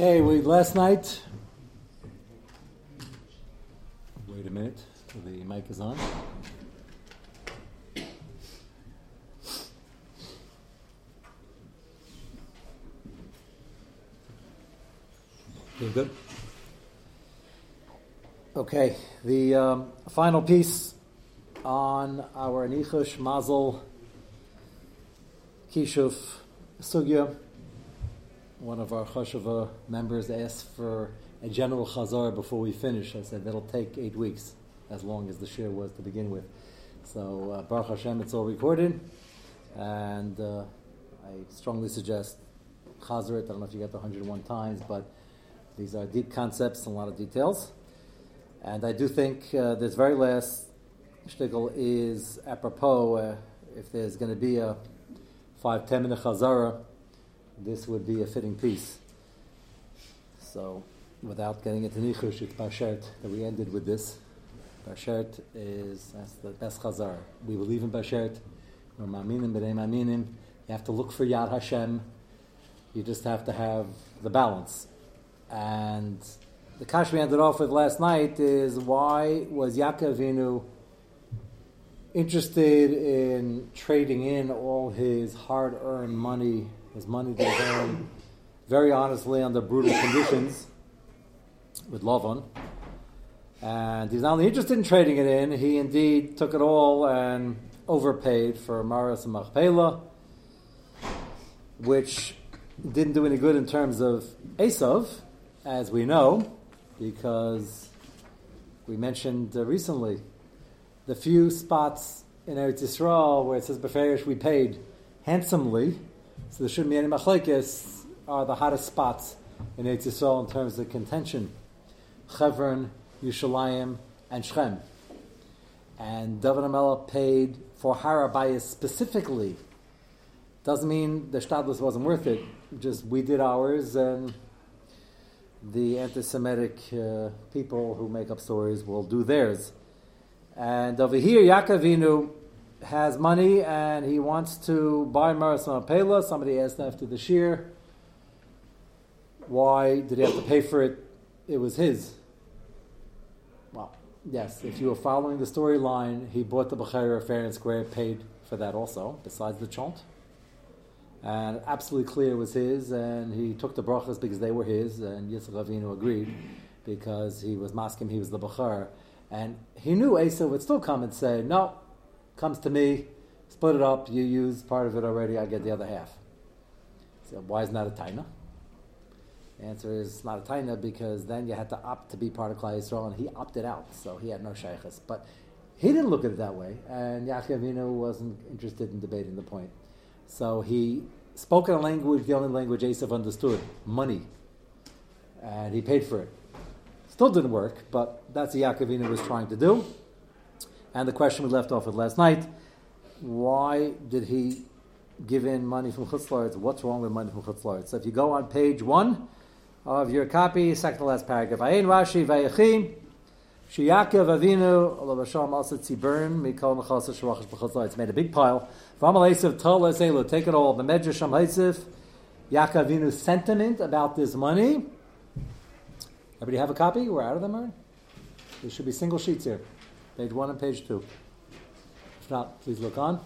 Okay, we last night. Wait a minute, the mic is on. Doing good. Okay, the um, final piece on our Nichush Mazel Kishuf Sugya. One of our Chashava members asked for a general chazar before we finish. I said that'll take eight weeks, as long as the share was to begin with. So uh, Baruch Hashem, it's all recorded, and uh, I strongly suggest chazar it. I don't know if you got the 101 times, but these are deep concepts and a lot of details. And I do think uh, this very last shtickle is apropos. Uh, if there's going to be a five ten minute chazara, this would be a fitting piece. So, without getting into nichush, it's Bashert that we ended with this. Bashert is that's the best chazar. We believe in Bashert. We're maminim b'nei. You have to look for Yad Hashem. You just have to have the balance. And the kash we ended off with last night is why was Yaakov Avinu interested in trading in all his hard-earned money, his money very honestly under brutal conditions with Lavan. And he's not only interested in trading it in, he indeed took it all and overpaid for Maris and Machpelah, which didn't do any good in terms of Esav, as we know, because we mentioned uh, recently the few spots in Eretz Yisrael where it says Beferish we paid handsomely, so there shouldn't be any machlekes, are the hottest spots in Eretz Yisrael in terms of contention. Chevron, Yushalayim, and Shechem. And David Amela paid for Harabayas specifically. Doesn't mean the Stadlis wasn't worth it, just we did ours and the anti-Semitic uh, people who make up stories will do theirs. And over here, Yaakovinu has money and he wants to buy Marathon Pela. Somebody asked after the shear, why did he have to pay for it? It was his. Well, yes, if you were following the storyline, he bought the Bechera fair and square, paid for that also, besides the chant and absolutely clear it was his, and he took the brachas because they were his, and Yitzchak Avinu agreed because he was masking, he was the bachar, and he knew Asa would still come and say, "No, comes to me, split it up. You use part of it already. I get the other half." So why is not a taina? The answer is not a taina because then you had to opt to be part of Klal Yisrael, and he opted out, so he had no shaykhs. But he didn't look at it that way, and Yaakov wasn't interested in debating the point. So he spoke in a language, the only language Esav understood, money. And he paid for it. Still didn't work, but that's what Yaakovina was trying to do. And the question we left off with last night, why did he give in money from Chutzlaritz? What's wrong with money from Chutzlaritz? So if you go on page one of your copy, second to last paragraph, Ayin Rashi Vayachim, Shiyakov Avinu, Allah Hashem also Tzibern, Mikol Mechasa Sharachash B'Chutzlaritz, made a big pile V'amaleisiv tol eselu, take it all. The Medrash Haisif, Yaakov sentiment about this money. Everybody have a copy? We're out of them already? There should be single sheets here. Page one and page two. If not, please look on.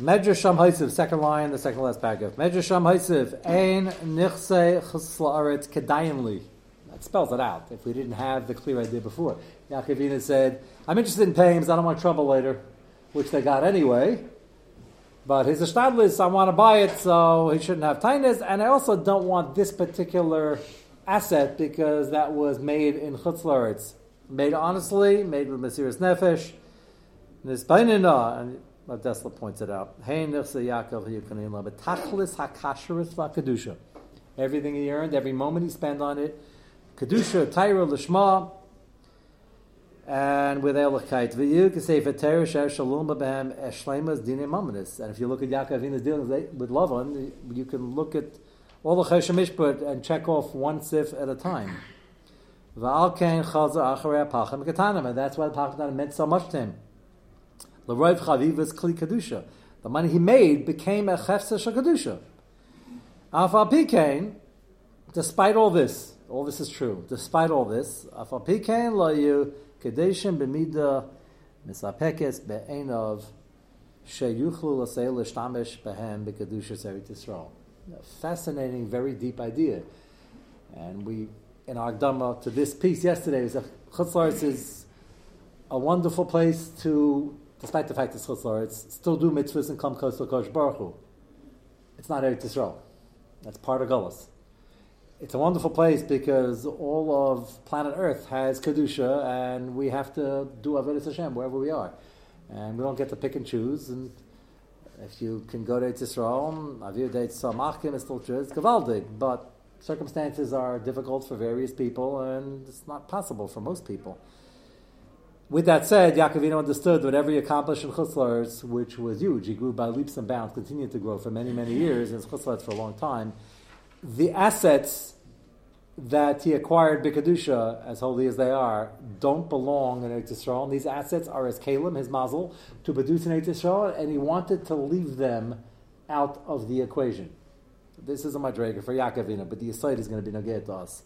Medrash Sham second line, the second last paragraph. Medrash Sham Haisiv, Ein Nichse Chisla'aretz Kedayinli. That spells it out, if we didn't have the clear idea before. Yaakov said, I'm interested in paying because I don't want trouble later which they got anyway. But his ishtadlis, I want to buy it, so he shouldn't have tainas. And I also don't want this particular asset because that was made in chutzlaritz, made honestly, made with Mesiris Nefesh. Nisbainina, and Dessler points it out. Everything he earned, every moment he spent on it, kedusha, taira, lishma, and with Bahem Eshleimas Dine Mamanis. And if you look at Yaakov Avina's dealings with Lavan, you can look at all the Cheshamish and check off one sif at a time. That's why the Pacham meant so much to him. L'roiv Chavivas Kli Kedusha. The money he made became a Chefsa Shakadusha. Afal Pikain, despite all this, all this is true. Despite all this, Afal Pikain lo you kedeshim b'mida misapekes be'enov sheyuchlu l'sei l'shtamesh behem b'kedushas Eretz Yisrael. Fascinating, very deep idea. And we, in our Dhamma to this piece yesterday, Chutzlaritz is a wonderful place to, despite the fact it's Chutzlaritz, still do mitzvahs and come close to Kosh Baruch Hu. It's not Eretz Yisrael. That's part of Gullus. It's a wonderful place because all of planet Earth has Kedusha and we have to do Avodah Hashem wherever we are. And we don't get to pick and choose. And if you can go to Eretz Yisrael, Avir Deit Samachkim is still true, it's Gavaldig. But circumstances are difficult for various people and it's not possible for most people. With that said, Yaakovino understood whatever he accomplished in Chutzlars, which was huge, he grew by leaps and bounds, continued to grow for many, many years, in Chutzlars for a long time. The assets that he acquired Bikadusha, as holy as they are, don't belong in Eretz Yisrael. These assets are as Kalim, his mazel, to produce in Eretz Yisrael, and he wanted to leave them out of the equation. This is a madrega for Yaakovina, but the aside is going to be nageh to us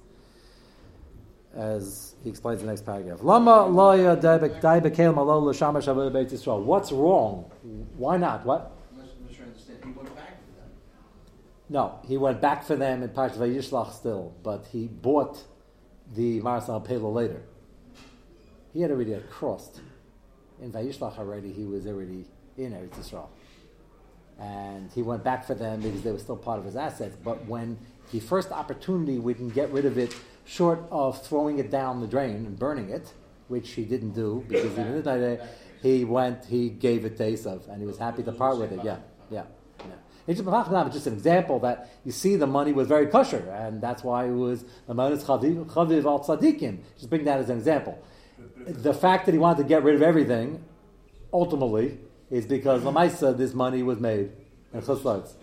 as he explains in the next paragraph. Lama loya What's wrong? Why not? What? No, he went back for them in Parshat Vayishlach still, but he bought the Marsal Pela later. He had already crossed. In Vayishlach already, he was already in Eretz Yisrael. And he went back for them because they were still part of his assets. But when the first opportunity we can get rid of it short of throwing it down the drain and burning it, which he didn't do because he didn't. He went, he gave it to Esav, and he was happy to part with it. Yeah, yeah. Yeah. It's just an example that you see the money was very kosher, and that's why it was the Manas Chaviv al Tzadikim. Just bring that as an example. The fact that he wanted to get rid of everything, ultimately, is because Lamaisa, this money was made in Chuslarts.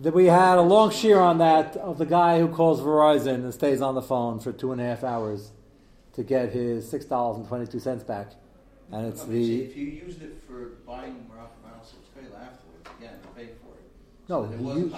that we had a long shear on that of the guy who calls Verizon and stays on the phone for two and a half hours to get his six dollars and twenty two cents back, and it's okay, the. if you used it for buying Morocco afterwards, again, you pay for it. No, so it wasn't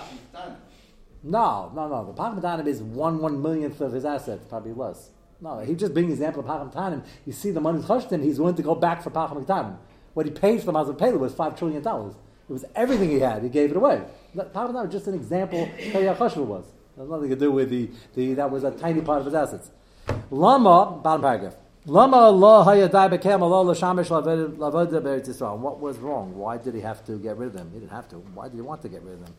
No, no, no. The Pachmatanim is one one millionth of his assets, probably less. No, he's just being the example of Pachmatanim. You see the money's Chashtim, he's willing to go back for Pachmatanim. What he paid for the Mazal Pele was five trillion dollars. It was everything he had. He gave it away. That was just an example how Yachashua was. It has nothing to do with the, the that was a tiny part of his assets. Lama, bottom paragraph. Lama Allah hayadai bekem Allah l'shamish lavada beretz Yisrael. What was wrong? Why did he have to get rid of them? He didn't have to. Why did he want to get rid of them?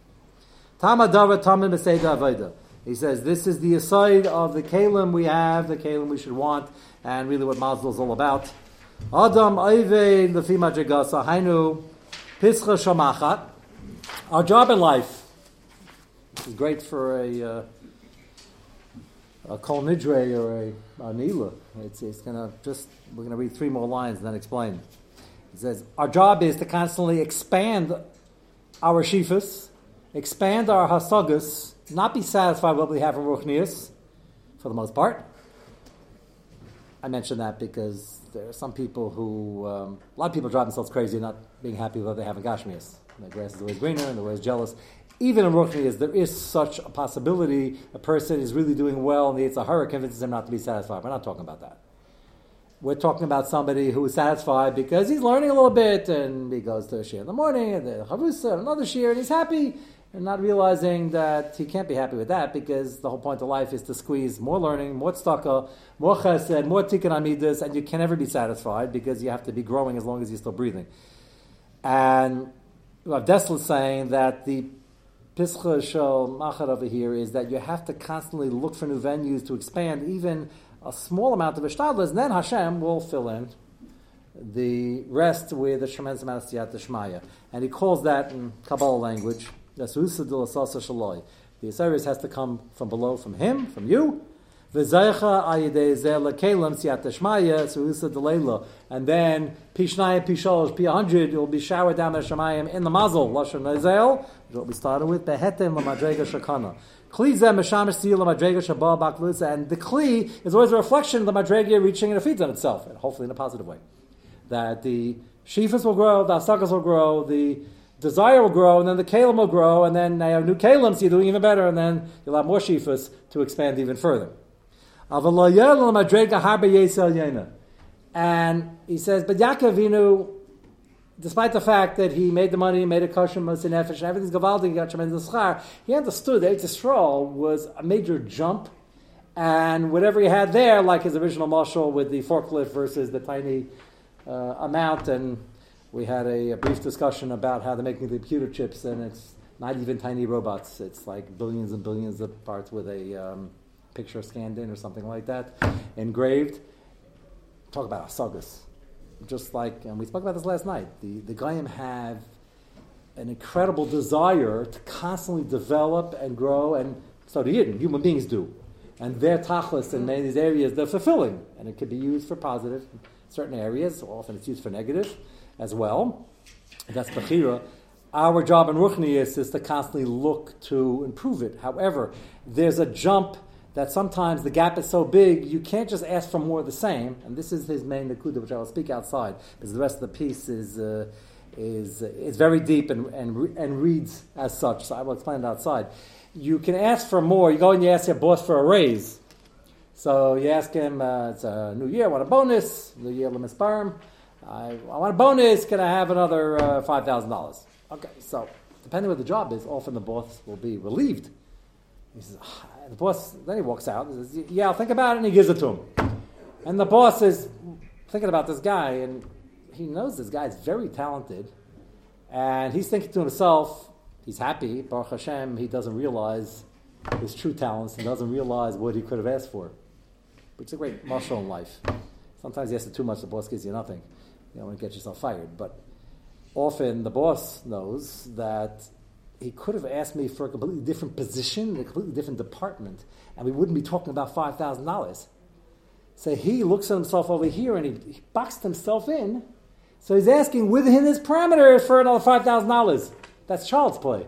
Tama dava tamim aveda. He says this is the aside of the kalim we have, the kalim we should want, and really what Mazel is all about. Adam Aive lefi madrigasa hainu pischa shamachat. Our job in life is great for a, uh, a Kol Nidre or a, a Nila. It's, it's to just, we're going to read three more lines and then explain. It says, Our job is to constantly expand our shifas, expand our hasagas, not be satisfied with what we have in Ruchnias, for the most part. I mention that because there are some people who, um, a lot of people drive themselves crazy not being happy with what they have in Gashmias. The grass is always greener and the always jealous. Even in Ruchnias, there is such a possibility a person is really doing well and the Yitzhahara convinces him not to be satisfied. We're not talking about that. We're talking about somebody who is satisfied because he's learning a little bit and he goes to a shir in the morning and the Chavusa, and another shir, and he's happy and not realizing that he can't be happy with that because the whole point of life is to squeeze more learning, more tzedakah, more chesed, more tikkun amidas, and you can never be satisfied because you have to be growing as long as you're still breathing. And Rav Dessler is saying that the Pischa Shel Machar over here is that you have to constantly look for new venues to expand even a small amount of Ishtadlas, and then Hashem will fill in the rest with a tremendous amount of Siyat. And he calls that in Kabbalah language, the Osiris has to come from below, from him, from you. And then pishnaya pisholosh pi hundred it will be showered down the shemayim in the mazel lashon nezel. What we started with behetem lamadrega shakana. And the kli is always a reflection of the madrega reaching and feeds on itself, and hopefully in a positive way. That the shifas will grow, the asakas will grow, the desire will grow, and then the kalim will grow, and then you have new kalim, so you're doing even better, and then you'll have more shifas to expand even further. And he says, but Yaakov despite the fact that he made the money, made a nefesh, and everything's gavaldi, he got tremendous schar, he understood that Eretz Yisrael was a major jump, and whatever he had there, like his original marshal with the forklift versus the tiny uh, amount, and we had a, a, brief discussion about how they're making the computer chips, and it's not even tiny robots. It's like billions and billions of parts with a um, picture scanned in or something like that, engraved. Talk about asagas. Just like, and we spoke about this last night, the, the Goyim have an incredible desire to constantly develop and grow, and so do human beings do. And their tachlis in many of these areas, they're fulfilling, and it can be used for positive in certain areas, often it's used for negative as well. That's Bechira. Our job in Ruchnius is to constantly look to improve it. However, there's a jump that sometimes the gap is so big, you can't just ask for more of the same. And this is his main nakuda, which I will speak outside, because the rest of the piece is, uh, is, is very deep and, and, and reads as such. So I will explain it outside. You can ask for more. You go and you ask your boss for a raise. So you ask him, uh, it's a new year, I want a bonus, new year, lemisparm. I, I want a bonus, can I have another uh, $5,000? Okay, so depending what the job is, often the boss will be relieved. He says, ah, the boss, then he walks out and says, Yeah, I'll think about it, and he gives it to him. And the boss is thinking about this guy, and he knows this guy is very talented, and he's thinking to himself, He's happy, Baruch Hashem, he doesn't realize his true talents and doesn't realize what he could have asked for. Which is a great marshal in life. Sometimes you ask too much, the boss gives you nothing. You don't want to get yourself fired. But often the boss knows that he could have asked me for a completely different position, a completely different department, and we wouldn't be talking about five thousand dollars. So he looks at himself over here and he, he boxed himself in. So he's asking within his parameters for another five thousand dollars. That's child's play.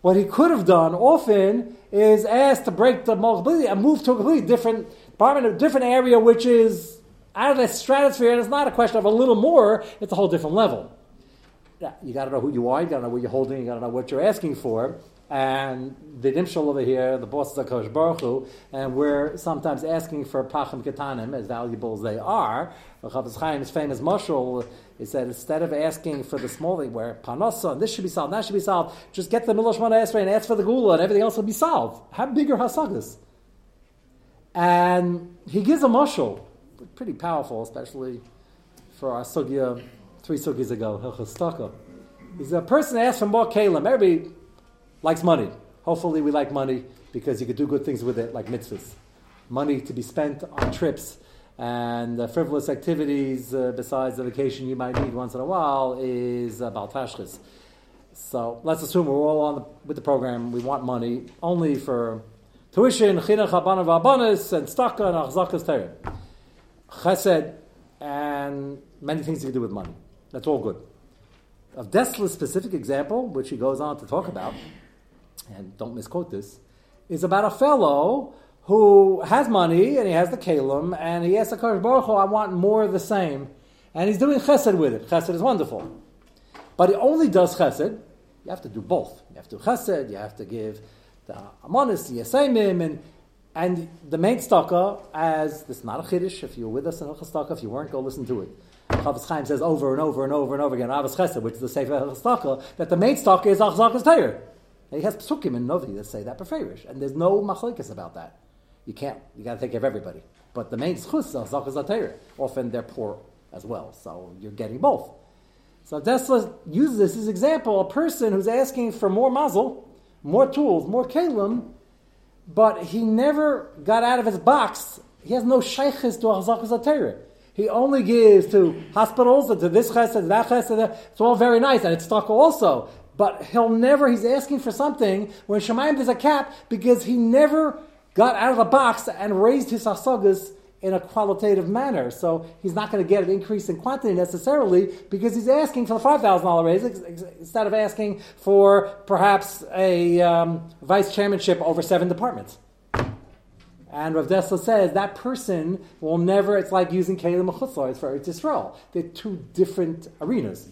What he could have done often is ask to break the multiplicity and move to a completely different department, a different area, which is out of the stratosphere, and it's not a question of a little more, it's a whole different level you got to know who you are, you got to know what you're holding, you got to know what you're asking for. And the Nimshal over here, the boss is Akash Baruch Hu, and we're sometimes asking for Pachim Ketanim, as valuable as they are. Chavis Chaim's famous mushal is that instead of asking for the small thing, where Panosa, and this should be solved, that should be solved, just get the Milosh Mana Esrei and ask for the Gula, and everything else will be solved. Have bigger Hasagas. And he gives a mushal, pretty powerful, especially for our Sugya three sukkis ago, Hilchastaka. He's a person asks for more kalim. Everybody likes money. Hopefully, we like money because you could do good things with it, like mitzvahs. Money to be spent on trips and uh, frivolous activities uh, besides the vacation you might need once in a while is about tashchis. So let's assume we're all on the, with the program. We want money only for tuition, chinuch, abanis, and staka and achzakas terim. Chesed, and many things you can do with money. That's all good. Rav Dessler's specific example, which he goes on to talk about, and don't misquote this, is about a fellow who has money and he has the kalim and he asks the Baruch Hu, I want more of the same. And he's doing chesed with it. Chesed is wonderful. But he only does chesed. You have to do both. You have to do chesed, you have to give the amonis, the yasemim, and, and the main staka, as this is not a chiddush, if you were with us in Hilchas if you weren't, go listen to it. Chavis Chaim says over and over and over and over again, Avos Chesed, which is the Sefer Chestaka, that the main stock is Achzakas Teir. He has psukim and novi that say that beferish, and there's no machlekes about that. You can't. You got to take care of everybody. But the main schus is Achzakas Teir. Often they're poor as well, so you're getting both. So Dessler uses this as example: a person who's asking for more mazel, more tools, more kalim, but he never got out of his box. He has no shaykhis to Achzakas Teir. He only gives to hospitals and to this chesed, to that chesed. It's all very nice, and it's stuck also. But he'll never, he's asking for something when Shemaim there's a cap because he never got out of the box and raised his hasagas in a qualitative manner. So he's not going to get an increase in quantity necessarily because he's asking for the $5,000 raise instead of asking for perhaps a um, vice chairmanship over seven departments. And Rav Dessler says that person will never, it's like using Kalim Mechutzlar for Eretz Yisrael. They're two different arenas.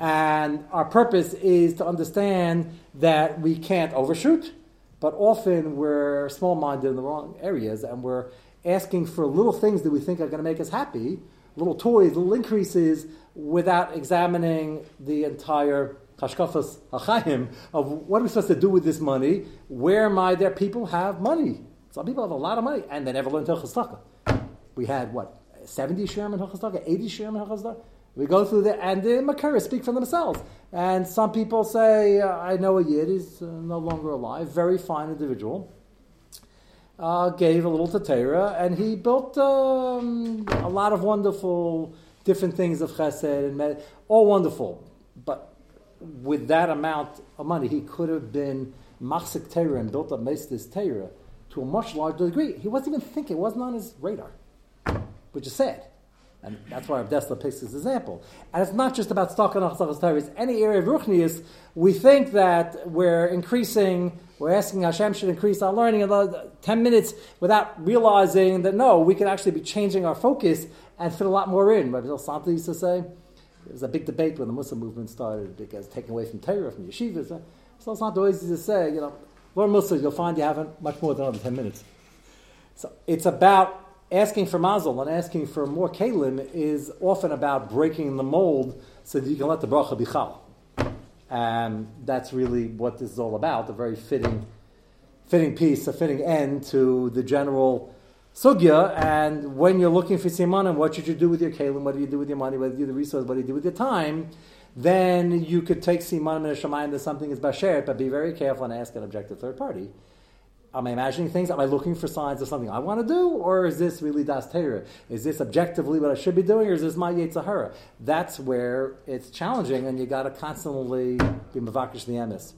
And our purpose is to understand that we can't overshoot, but often we're small minded in the wrong areas and we're asking for little things that we think are going to make us happy, little toys, little increases, without examining the entire hashkafas hachayim of what are we supposed to do with this money? Where am I? There people have money. Some people have a lot of money and they never learn Hilchas We had what seventy shirim in Hilchas eighty shirim in Hilchas we go through the and the Makara speak for themselves. And some people say, I know a Yid, he's uh, no longer alive, very fine individual. Uh, gave a little to Torah, and he built um, a lot of wonderful different things of chesed and med- all wonderful. But with that amount of money, he could have been machzik Torah and built up Mestis Torah to a much larger degree. He wasn't even thinking; it wasn't on his radar, which is sad. And that's why Rav Dessler picks this example. And it's not just about stock and it's any area of Ruchnius. We think that we're increasing, we're asking Hashem should increase our learning in 10 minutes without realizing that no, we can actually be changing our focus and fit a lot more in. Rabbi Santi used to say, there was a big debate when the Mussar movement started because taking away from Torah, from yeshivas. So it's not always easy to say, you know, learn Mussar, you'll find you haven't much more than another 10 minutes. So it's about asking for mazel and asking for more kalim is often about breaking the mold so that you can let the bracha be chal. And that's really what this is all about, a very fitting, fitting piece, a fitting end to the general sugya. And when you're looking for simanim, what should you do with your kalim? What do you do with your money? What do you do with the resources? What do you do with your time? Then you could take simanim and a shemayim that something is basher, but be very careful and ask an objective third party. Am I imagining things? Am I looking for signs of something I want to do? Or is this really Das Torah? Is this objectively what I should be doing? Or is this my Yetzirah? That's where it's challenging and you got to constantly be Mavakish the emes.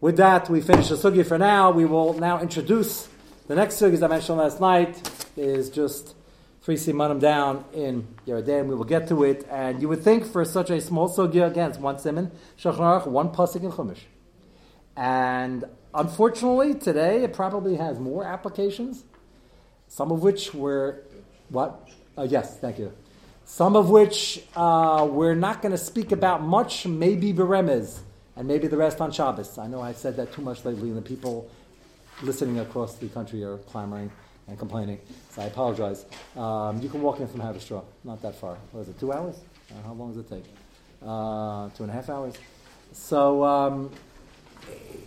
With that, we finish the sugi for now. We will now introduce the next sugi, as I mentioned last night, is just three simanim down in Yeredim. We will get to it. And you would think for such a small sugi, again, it's one simon, Shachnarach, one pasuk in Chumash. And Unfortunately, today it probably has more applications, some of which were, what? Uh, yes, thank you. Some of which uh, we're not going to speak about much, maybe Beremez, and maybe the rest on Shabbos. I know I said that too much lately, and the people listening across the country are clamoring and complaining. So I apologize. Um, you can walk in from Haverstraw, not that far. What is it, two hours? Uh, how long does it take? Uh, two and a half hours. So, um,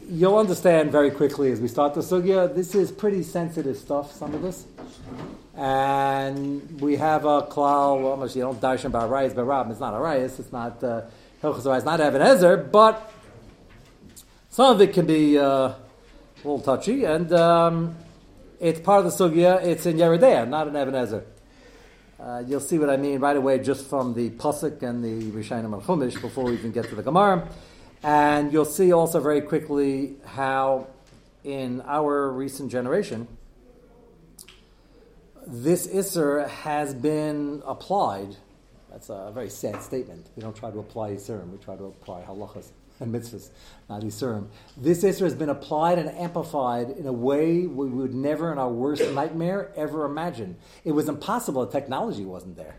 you'll understand very quickly as we start the sugya. This is pretty sensitive stuff. Some of this, and we have a klal. Well, you don't darshan about rayas, but Rab, it's not a rayas. It's not uh, hilchos It's not Even HaEzer, but some of it can be uh, a little touchy, and um, it's part of the sugya. It's in Yeridea, not in Even HaEzer. Uh, you'll see what I mean right away just from the pasuk and the Rishayim al Chumash before we even get to the Gemara. And you'll see also very quickly how, in our recent generation, this Isser has been applied. That's a very sad statement. We don't try to apply Isurim, we try to apply halachas and mitzvahs, not Isurim. This Isser has been applied and amplified in a way we would never, in our worst nightmare, ever imagine. It was impossible, the technology wasn't there.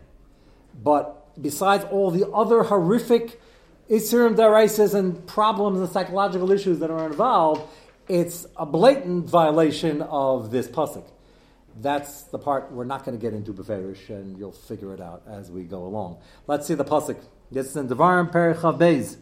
But besides all the other horrific Isurim Daraisas and problems and psychological issues that are involved, it's a blatant violation of this pasuk. That's the part we're not going to get into Beferish, and you'll figure it out as we go along. Let's see the pasuk. This is in Devarim Perichav Beis.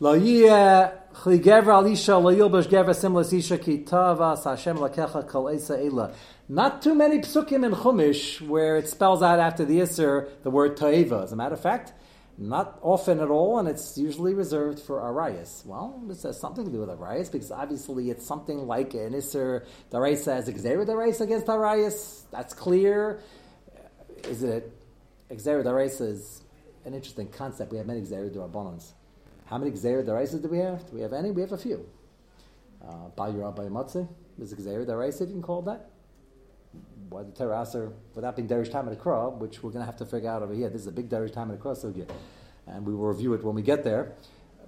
Lo yeh chli gever al lo yilbash gever simlas isha ki lakecha kol. Not too many psukim in Chumash where it spells out after the Isser the word ta'eva. As a matter of fact, not often at all, and it's usually reserved for Arias. Well, this has something to do with Arias because obviously it's something like an Isser Daraisa as Xer Daraisa against Arias. That's clear. Is it Xer Daraisa is an interesting concept. We have many Xer Darabonans. How many Xer Daraisas do we have? Do we have any? We have a few. Uh, Bayur Abai Matze is Xer Daraisa, you can call that why the Torah Aser, without being Derish Tam Akra, which we're going to have to figure out over here. This is a big Derish Tam Akra sugya, and we will review it when we get there.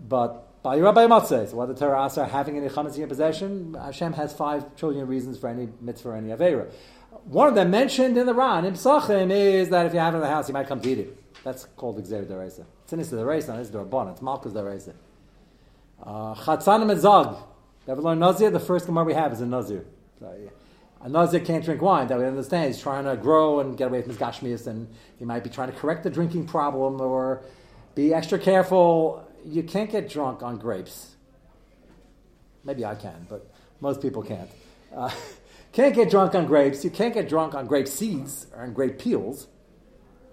But by Rabbi Matzeh, so why the Torah Aser having any chametz in your possession, Hashem has five trillion reasons for any mitzvah or any avera. One of them mentioned in the Ran, in Psachim, is that if you have it in the house, you might come to eat it. That's called Xer Deraisa. It's an Issa Deraisa, it's Dorabon, it's Malkus Deraisa. Uh, Chatzan and Zog. Ever learn Nazir? The first Gemara we have is a Nazir. So, yeah. A Nazir can't drink wine. That we understand. He's trying to grow and get away from his Gashmias, and he might be trying to correct the drinking problem or be extra careful. You can't get drunk on grapes. Maybe I can, but most people can't. Uh, can't get drunk on grapes. You can't get drunk on grape seeds or on grape peels.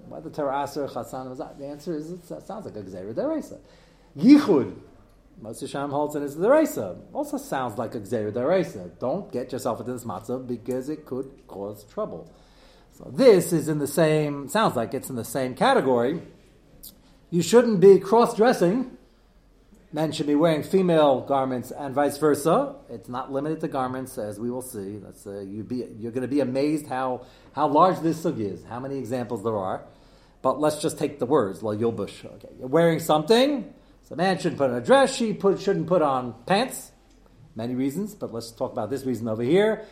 Whether Torah Aser, Chasan, the answer is it sounds like a Gzera Deraisa. Yichud, Moshe Sham holds in his Deraisa. Also sounds like a Gzera Deraisa. Don't get yourself into this matzah because it could cause trouble. So this is in the same, sounds like it's in the same category. You shouldn't be cross dressing. Men should be wearing female garments and vice versa. It's not limited to garments, as we will see. That's, uh, you be, you're going to be amazed how, how large this sugi is, how many examples there are. But let's just take the words, la yilbush. Okay, you're wearing something, so a man shouldn't put on a dress, she put, shouldn't put on pants. Many reasons, but let's talk about this reason over here.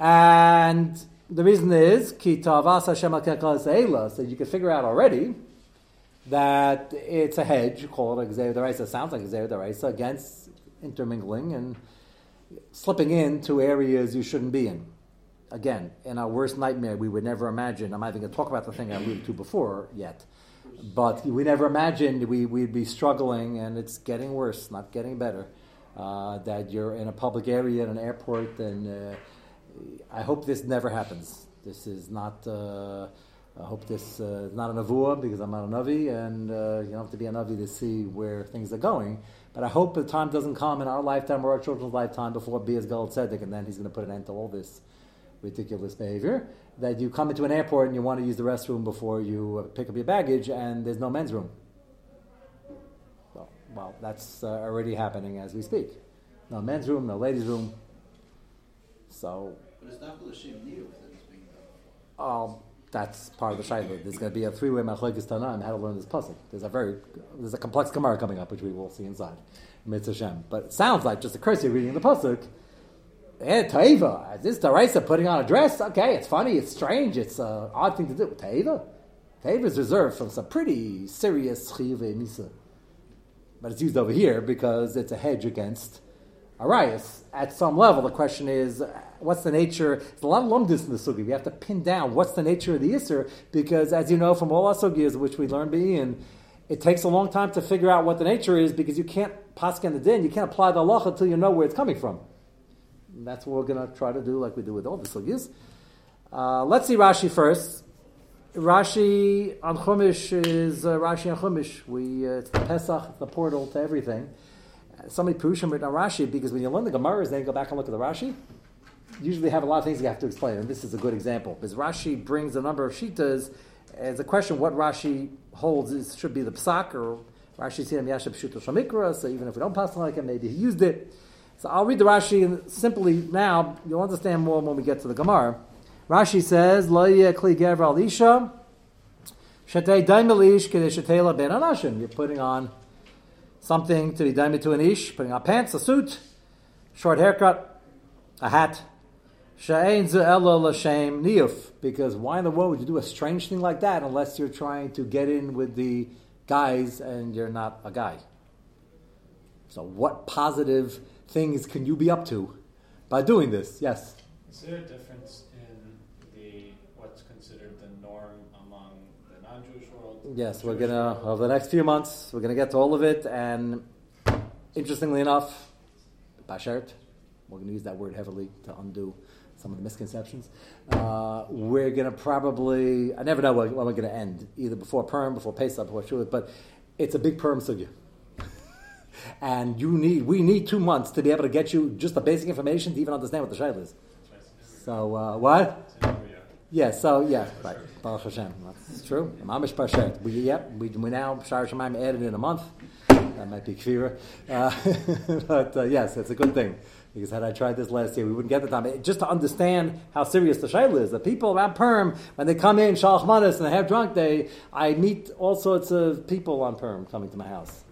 And the reason is, ki so you can figure out already that it's a hedge, call it a Gzeir Daraisa, sounds like Gzeir Daraisa, against intermingling and slipping into areas you shouldn't be in. Again, in our worst nightmare, we would never imagine, I'm not even going to talk about the thing I alluded to before yet, but we never imagined we, we'd be struggling, and it's getting worse, not getting better, uh, that you're in a public area, in an airport, and uh, I hope this never happens. This is not... Uh, I hope this uh, is not a Navua because I'm not a Navi, and uh, you don't have to be a Navi to see where things are going. But I hope the time doesn't come in our lifetime or our children's lifetime before Bias Gal Tzedek, and then he's going to put an end to all this ridiculous behavior. That you come into an airport and you want to use the restroom before you pick up your baggage, and there's no men's room. Well, well that's uh, already happening as we speak. No men's room, no ladies' room. So. But it's not for the Shem being done. Um, that's part of the shayla. There's going to be a three-way machlokes tanaim how to learn this puzzle. There's a very there's a complex gemara coming up, which we will see inside Mitzvah Shem. But it sounds like just a cursory reading of the pasuk. Eh, Taiva, is this Daraisa putting on a dress? Okay, it's funny, it's strange, it's an odd thing to do. Taiva? Taiva is reserved for some pretty serious chive misa. But it's used over here because it's a hedge against Arias. At some level, the question is, what's the nature? There's a lot of lumdis in the sugi. We have to pin down what's the nature of the isser because, as you know from all our sugis, which we learned being, it takes a long time to figure out what the nature is because you can't paskin the din, you can't apply the halacha until you know where it's coming from. And that's what we're going to try to do, like we do with all the sugis. Uh, let's see Rashi first. Rashi on Chumash is uh, Rashi on Chumash. We uh, it's the Pesach, the portal to everything. Somebody Purushim written on Rashi because when you learn the Gemaras, then you go back and look at the Rashi usually have a lot of things you have to explain, and this is a good example. Because Rashi brings a number of shitas as a question what Rashi holds is, should be the psak, or Rashi said Yashab Shuto Shamikra, so even if we don't pass like him, maybe he used it. So I'll read the Rashi simply now. You'll understand more when we get to the Gemara. Rashi says, Lo kli gever alisha, shetei daimelish kedei ben anashim. You're putting on something to be daimel to an ish, putting on pants, a suit, short haircut, a hat, because why in the world would you do a strange thing like that unless you're trying to get in with the guys and you're not a guy? So, what positive things can you be up to by doing this? Yes. Is there a difference in the what's considered the norm among the non-Jewish world? Yes, we're gonna over the next few months we're gonna get to all of it, and interestingly enough, bashert, we're gonna use that word heavily to undo some of the misconceptions. Uh, we're going to probably, I never know when, when we're going to end, either before Purim, before Pesach, before Shulit, but it's a big Purim sugya. And you need, we need two months to be able to get you just the basic information to even understand what the shayla is. So, uh, what? Yeah, so, yeah, right. Baruch Hashem. That's true. Mamish Parshet. We, yep, we, we now, Shar Shemaim added in a month. That might be kfira. Uh, but, uh, yes, it's a good thing. Because had I tried this last year, we wouldn't get the time. Just to understand how serious the shayla is, the people around Purim, when they come in, Shalach Manas, and they have drunk they I meet all sorts of people on Purim coming to my house.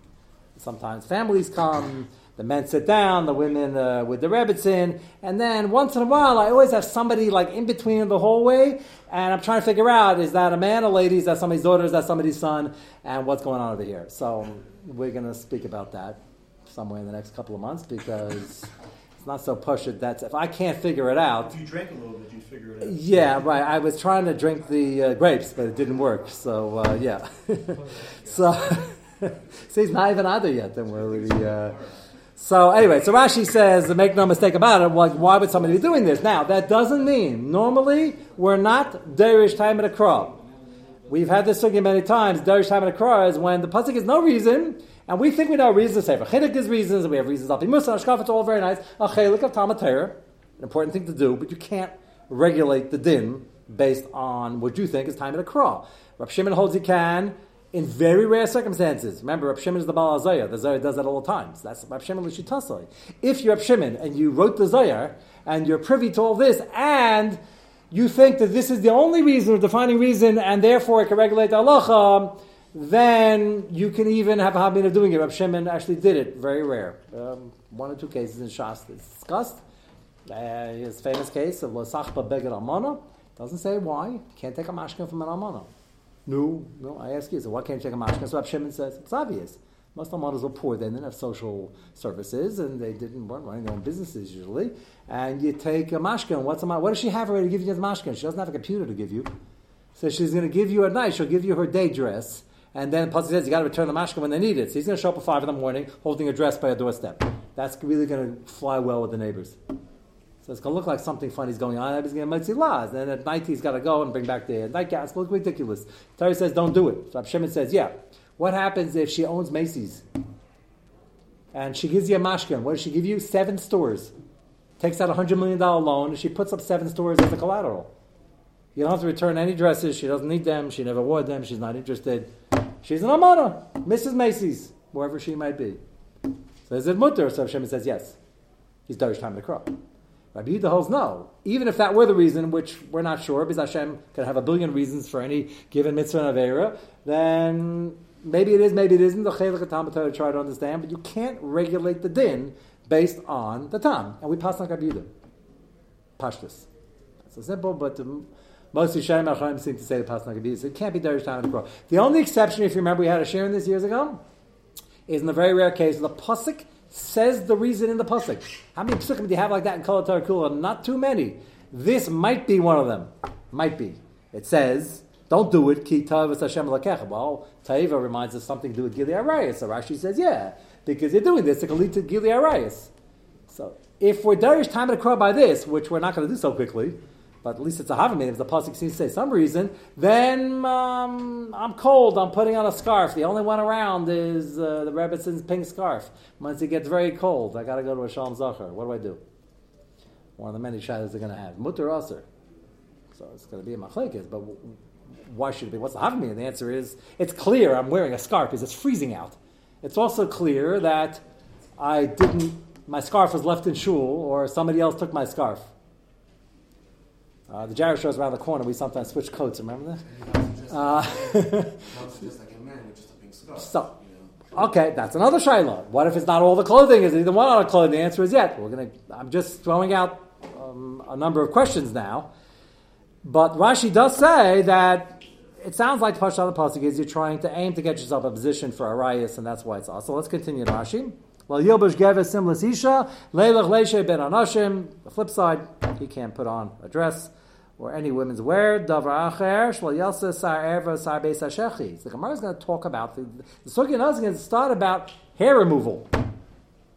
Sometimes families come, the men sit down, the women uh, with the rebbitzin, and then once in a while, I always have somebody like in between in the hallway, and I'm trying to figure out is that a man, a lady, is that somebody's daughter, is that somebody's son, and what's going on over here. So we're going to speak about that somewhere in the next couple of months because it's not so push it. That's if I can't figure it out. If you drank a little bit, you'd figure it out. Yeah, right. I was trying to drink the uh, grapes, but it didn't work. So uh, yeah. so see, he's not even either yet. Then we're already. Uh, so anyway, so Rashi says, make no mistake about it. Like, why would somebody be doing this? Now, that doesn't mean normally we're not derish time at a crop. We've had this sugya many times. Derish time at a crop is when the pasuk is no reason, and we think we know reasons. Say for chiduk is reasons, and we have reasons. Alpi musa, ashkaf, it's all very nice. A chelik of Talmud an important thing to do, but you can't regulate the din based on what you think is time at a crop. Rav Shimon holds he can in very rare circumstances. Remember, Rab Shimon is the Baal Zohar. The Zohar does that all the time. So that's Rab Shimon Lishitasai. If you're Rab Shimon and you wrote the Zohar and you're privy to all this and you think that this is the only reason or defining reason and therefore it can regulate the halacha, then you can even have a habit of doing it. Rab Shimon actually did it. Very rare. Um, one or two cases in Shas discussed. Uh, his famous case of Losachba Beged Amana doesn't say why. Can't take a mashkin from an Amana. No, no, I ask you, so why can't you take a mashkin? So Rab Shimon says, it's obvious. Most Almanas were poor then, they didn't have social services, and they didn't weren't running their own businesses usually. And you take a mashkin. What's a What does she have already to give you as mashkin? She doesn't have a computer to give you. So she's going to give you at night. She'll give you her day dress, and then Pasuk says you got to return the mashkin when they need it. So he's going to show up at five in the morning, holding a dress by a doorstep. That's really going to fly well with the neighbors. It's going to look like something funny is going on. He's going to make laws. Then at night he's got to go and bring back the nightgown. It's look ridiculous. Terry says, don't do it. So Shimon says, yeah. What happens if she owns Macy's? And she gives you a mashkin. What does she give you? Seven stores. Takes out a $100 million loan, and she puts up seven stores as a collateral. You don't have to return any dresses. She doesn't need them. She never wore them. She's not interested. She's an Amana, Mrs. Macy's, wherever she might be. So is it mutter? So Shimon says, yes. He's Darish time to crop. Rabbi Yehuda holds no. Even if that were the reason, which we're not sure, because Hashem could have a billion reasons for any given mitzvah and avera, then maybe it is, maybe it isn't. The chelik to try to understand, but you can't regulate the din based on the tam. And we pass on Rabbi Yehuda. Pashtus. So simple, but the, most Yishayim Achayim seem to say the pass on Rabbi So it can't be Darish time and Crow. The only exception, if you remember, we had a share in this years ago, is in the very rare case of the pasuk says the reason in the pasuk. How many psukim do you have like that in Kol Kula? Not too many. This might be one of them. Might be. It says, "Don't do it." Ki Hashem Well, Taiva reminds us something to do with Gili Arayas. So Rashi says, "Yeah, because you're doing this, it can lead to Gili Arayas." So if we're Darish time to crow by this, which we're not going to do so quickly, but at least it's a Havamid, if the Pasuk seems to say some reason, then um, I'm cold, I'm putting on a scarf. The only one around is uh, the Rebbitzins pink scarf. Once it gets very cold, I got to go to a Shalom Zachar. What do I do? One of the many shadows they're to have. Mutter Aser. So it's to be a machlekes, but why should it be? What's the Havamid? And the answer is, it's clear I'm wearing a scarf because it's freezing out. It's also clear that I didn't, my scarf was left in shul or somebody else took my scarf. Uh, the gyro shows around the corner. We sometimes switch coats. Remember that? Uh, so, okay, that's another shaila. What if it's not all the clothing? Is it either one on the clothing? The answer is yes. We're gonna. I'm just throwing out um, a number of questions now, but Rashi does say that it sounds like Pasha the pasuk is you're trying to aim to get yourself a position for Arias, and that's why it's also. Let's continue Rashi. Well, Yilbush Geves Simlas Isha, Leilach Leishe Ben Anashim. The flip side, he can't put on a dress or any women's wear. Davar acher shlo yalsa sar erva sar beis hashechi. The Gemara is going to talk about the, the Sukkah is going to start about hair removal,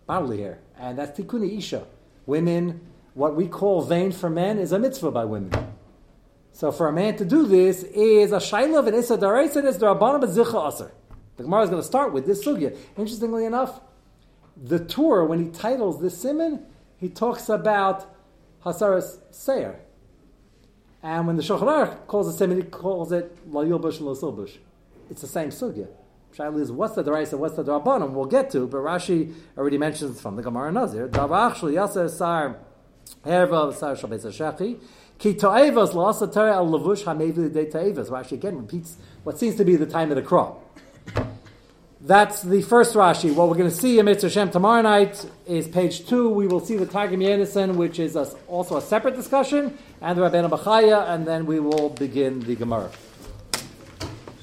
bodily hair, and that's tikuni isha. Women, what we call vain for men is a mitzvah by women. So for a man to do this is a shayla and isa daraisa and is darabanim zicha aser. The Gemara is going to start with this sugya. Interestingly enough, the Tur when he titles this simon, he talks about hasaras seir and when the Shulchan calls it simile, calls it layul bush and La bush, It's the same sugya. Shaila is what's the Daraisa, what's the Drabanim? We'll get to, but Rashi already mentions from the Gemara Nazir. Davach Shul Yasser Sar Herva Sar Shabes Shechi. Ki Ta'evas laasa Torah Al Lavush Hamevi De Ta'evas. Rashi again repeats what seems to be the time of the crop. That's the first Rashi. What we're going to see in Mitzvah Shem tomorrow night is page two. We will see the Targum Yonasan, which is also a separate discussion and Rabbeinu Bachaya, and then we will begin the Gemara.